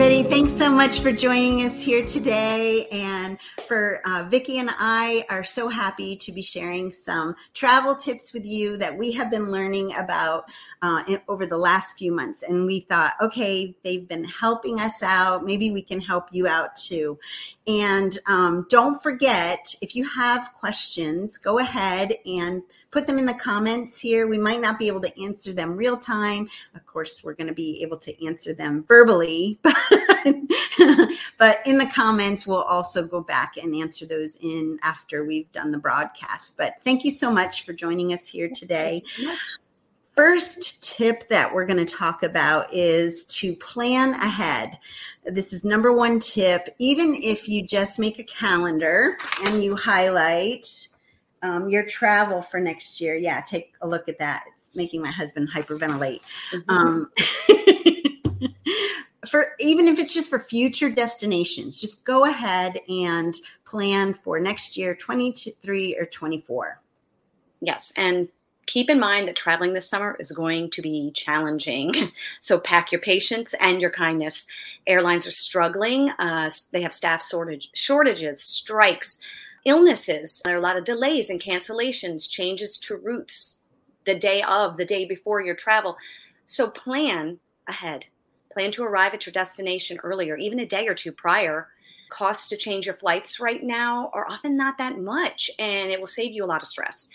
Everybody. Thanks so much for joining us here today. And for uh, Vicki and I are so happy to be sharing some travel tips with you that we have been learning about uh, over the last few months. And we thought, okay, they've been helping us out. Maybe we can help you out too. And um, don't forget, if you have questions, go ahead and put them in the comments here. We might not be able to answer them real time. Of course, we're going to be able to answer them verbally, but, but in the comments, we'll also go back and answer those in after we've done the broadcast. But thank you so much for joining us here today. First tip that we're going to talk about is to plan ahead. This is number one tip. Even if you just make a calendar and you highlight um, your travel for next year. Yeah, take a look at that. It's making my husband hyperventilate. Mm-hmm. Um, for even if it's just for future destinations, just go ahead and plan for next year, 23 or 24. Yes. And keep in mind that traveling this summer is going to be challenging. So pack your patience and your kindness. Airlines are struggling. Uh, they have staff shortage, shortages, strikes illnesses. There are a lot of delays and cancellations, changes to routes the day of, the day before your travel. So plan ahead. Plan to arrive at your destination earlier, even a day or two prior. Costs to change your flights right now are often not that much, and it will save you a lot of stress.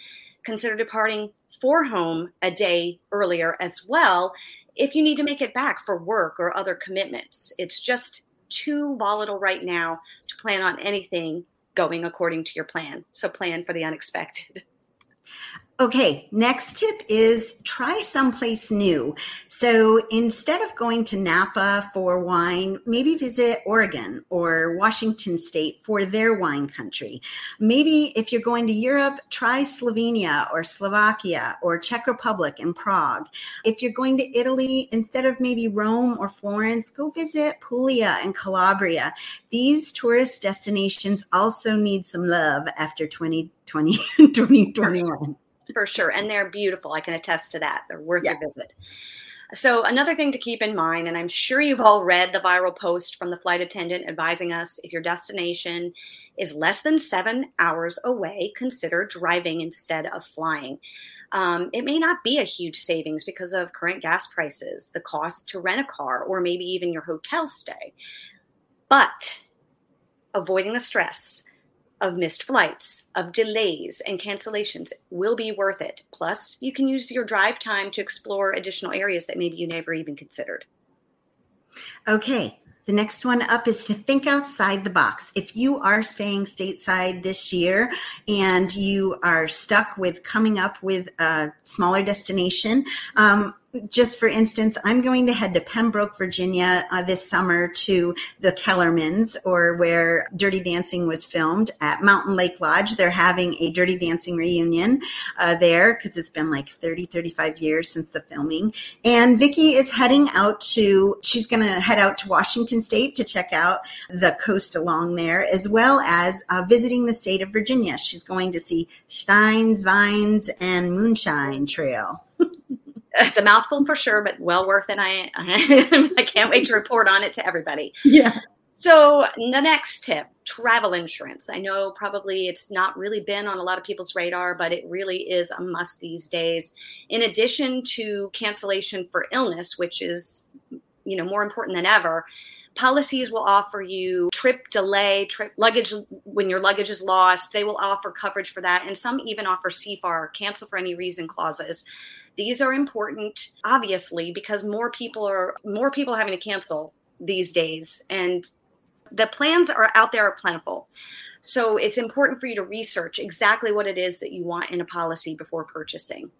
Consider departing for home a day earlier as well if you need to make it back for work or other commitments. It's just too volatile right now to plan on anything going according to your plan. So plan for the unexpected. Okay, next tip is try someplace new. So instead of going to Napa for wine, maybe visit Oregon or Washington State for their wine country. Maybe if you're going to Europe, try Slovenia or Slovakia or Czech Republic and Prague. If you're going to Italy, instead of maybe Rome or Florence, go visit Puglia and Calabria. These tourist destinations also need some love after 2020, 2021 for sure. And they're beautiful. I can attest to that. They're worth yeah. a visit. So, another thing to keep in mind, and I'm sure you've all read the viral post from the flight attendant advising us if your destination is less than seven hours away, consider driving instead of flying. Um, it may not be a huge savings because of current gas prices, the cost to rent a car, or maybe even your hotel stay. But avoiding the stress of missed flights, of delays and cancellations will be worth it. Plus, you can use your drive time to explore additional areas that maybe you never even considered. Okay, the next one up is to think outside the box. If you are staying stateside this year and you are stuck with coming up with a smaller destination, um, just for instance, I'm going to head to Pembroke, Virginia uh, this summer to the Kellermans, or where Dirty Dancing was filmed at Mountain Lake Lodge. They're having a Dirty Dancing reunion uh, there because it's been like 30, 35 years since the filming. And Vicki is heading out to, she's going to head out to Washington State to check out the coast along there, as well as uh, visiting the state of Virginia. She's going to see Steins, Vines, and Moonshine Trail. It's a mouthful for sure, but well worth it. I, I, can't wait to report on it to everybody. Yeah. So the next tip, travel insurance. I know probably it's not really been on a lot of people's radar, but it really is a must these days. In addition to cancellation for illness, which is, you know, more important than ever, policies will offer you trip delay, trip luggage when your luggage is lost. They will offer coverage for that, and some even offer CFAR, cancel for any reason clauses. These are important, obviously, because more people are more people having to cancel these days, and the plans are out there are plentiful. So it's important for you to research exactly what it is that you want in a policy before purchasing.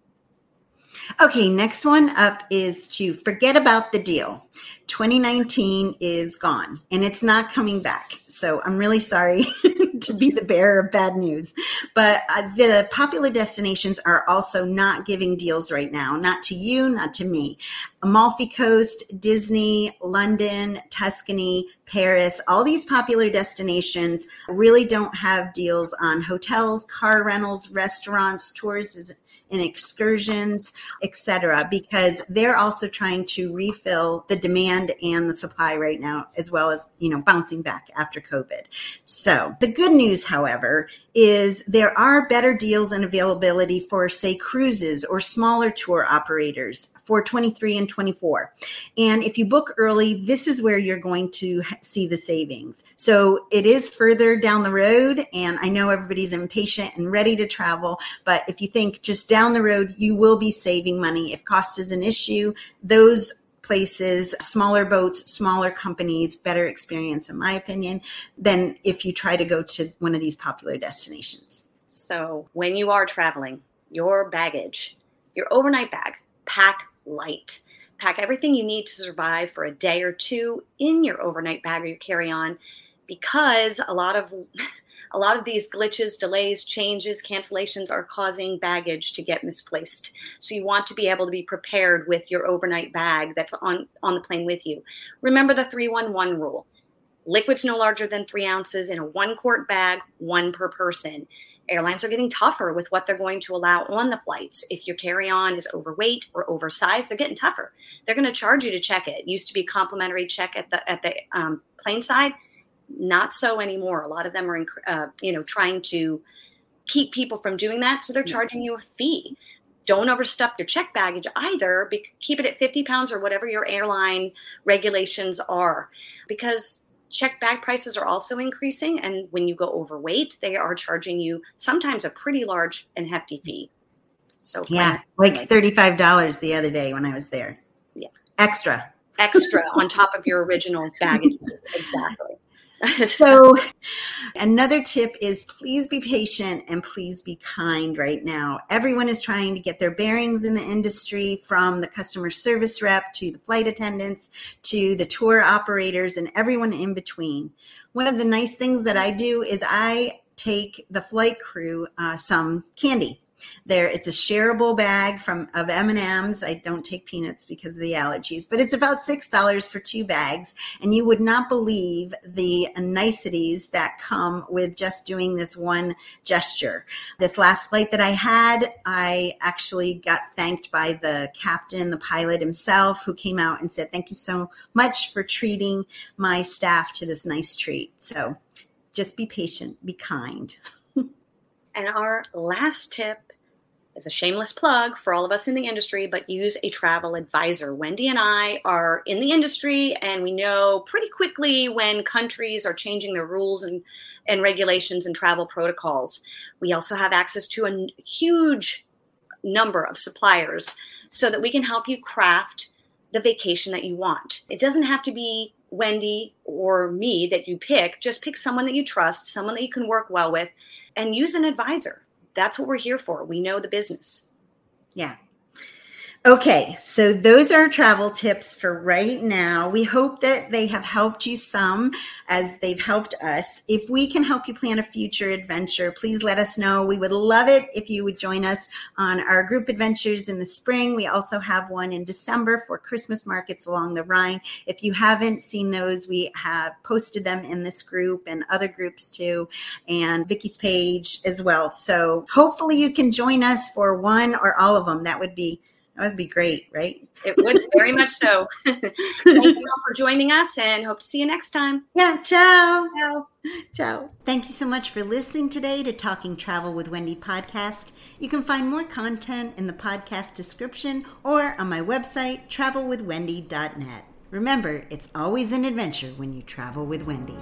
Okay, next one up is to forget about the deal. 2019 is gone and it's not coming back. So I'm really sorry to be the bearer of bad news. But uh, the popular destinations are also not giving deals right now, not to you, not to me. Amalfi Coast, Disney, London, Tuscany, Paris, all these popular destinations really don't have deals on hotels, car rentals, restaurants, tours and excursions, etc., because they're also trying to refill the demand and the supply right now, as well as you know bouncing back after COVID. So the good news, however, is there are better deals and availability for say cruises or smaller tour operators for 23 and 24. And if you book early, this is where you're going to see the savings. So it is further down the road. And I know everybody's impatient and ready to travel. But if you think just down the road, you will be saving money. If cost is an issue, those places, smaller boats, smaller companies, better experience, in my opinion, than if you try to go to one of these popular destinations. So, when you are traveling, your baggage, your overnight bag, pack light. Pack everything you need to survive for a day or two in your overnight bag or your carry-on because a lot of a lot of these glitches, delays, changes, cancellations are causing baggage to get misplaced. So you want to be able to be prepared with your overnight bag that's on on the plane with you. Remember the 311 rule. Liquids no larger than three ounces in a one quart bag, one per person airlines are getting tougher with what they're going to allow on the flights. If your carry on is overweight or oversized, they're getting tougher. They're going to charge you to check it. it used to be complimentary check at the at the um, plane side, not so anymore. A lot of them are, uh, you know, trying to keep people from doing that, so they're charging you a fee. Don't overstuff your check baggage either. Be- keep it at 50 pounds or whatever your airline regulations are, because check bag prices are also increasing. And when you go overweight, they are charging you sometimes a pretty large and hefty fee. So, yeah, like $35 the other day when I was there. Yeah. Extra. Extra on top of your original baggage. exactly. so, another tip is please be patient and please be kind right now. Everyone is trying to get their bearings in the industry from the customer service rep to the flight attendants to the tour operators and everyone in between. One of the nice things that I do is I take the flight crew uh, some candy there, it's a shareable bag from of M and M's. I don't take peanuts because of the allergies, but it's about six dollars for two bags, and you would not believe the niceties that come with just doing this one gesture. This last flight that I had, I actually got thanked by the captain, the pilot himself, who came out and said, "Thank you so much for treating my staff to this nice treat." So, just be patient, be kind. And our last tip is a shameless plug for all of us in the industry, but use a travel advisor. Wendy and I are in the industry and we know pretty quickly when countries are changing their rules and, and regulations and travel protocols. We also have access to a huge number of suppliers so that we can help you craft the vacation that you want. It doesn't have to be Wendy or me that you pick, just pick someone that you trust, someone that you can work well with, and use an advisor that's what we're here for. We know the business. Yeah. Okay, so those are travel tips for right now. We hope that they have helped you some as they've helped us. If we can help you plan a future adventure, please let us know. We would love it if you would join us on our group adventures in the spring. We also have one in December for Christmas markets along the Rhine. If you haven't seen those, we have posted them in this group and other groups too, and Vicky's page as well. So hopefully you can join us for one or all of them. That would be that would be great, right? It would very much so. Thank you all for joining us and hope to see you next time. Yeah, ciao. Ciao. Ciao. Thank you so much for listening today to Talking Travel with Wendy podcast. You can find more content in the podcast description or on my website, travelwithwendy.net. Remember, it's always an adventure when you travel with Wendy.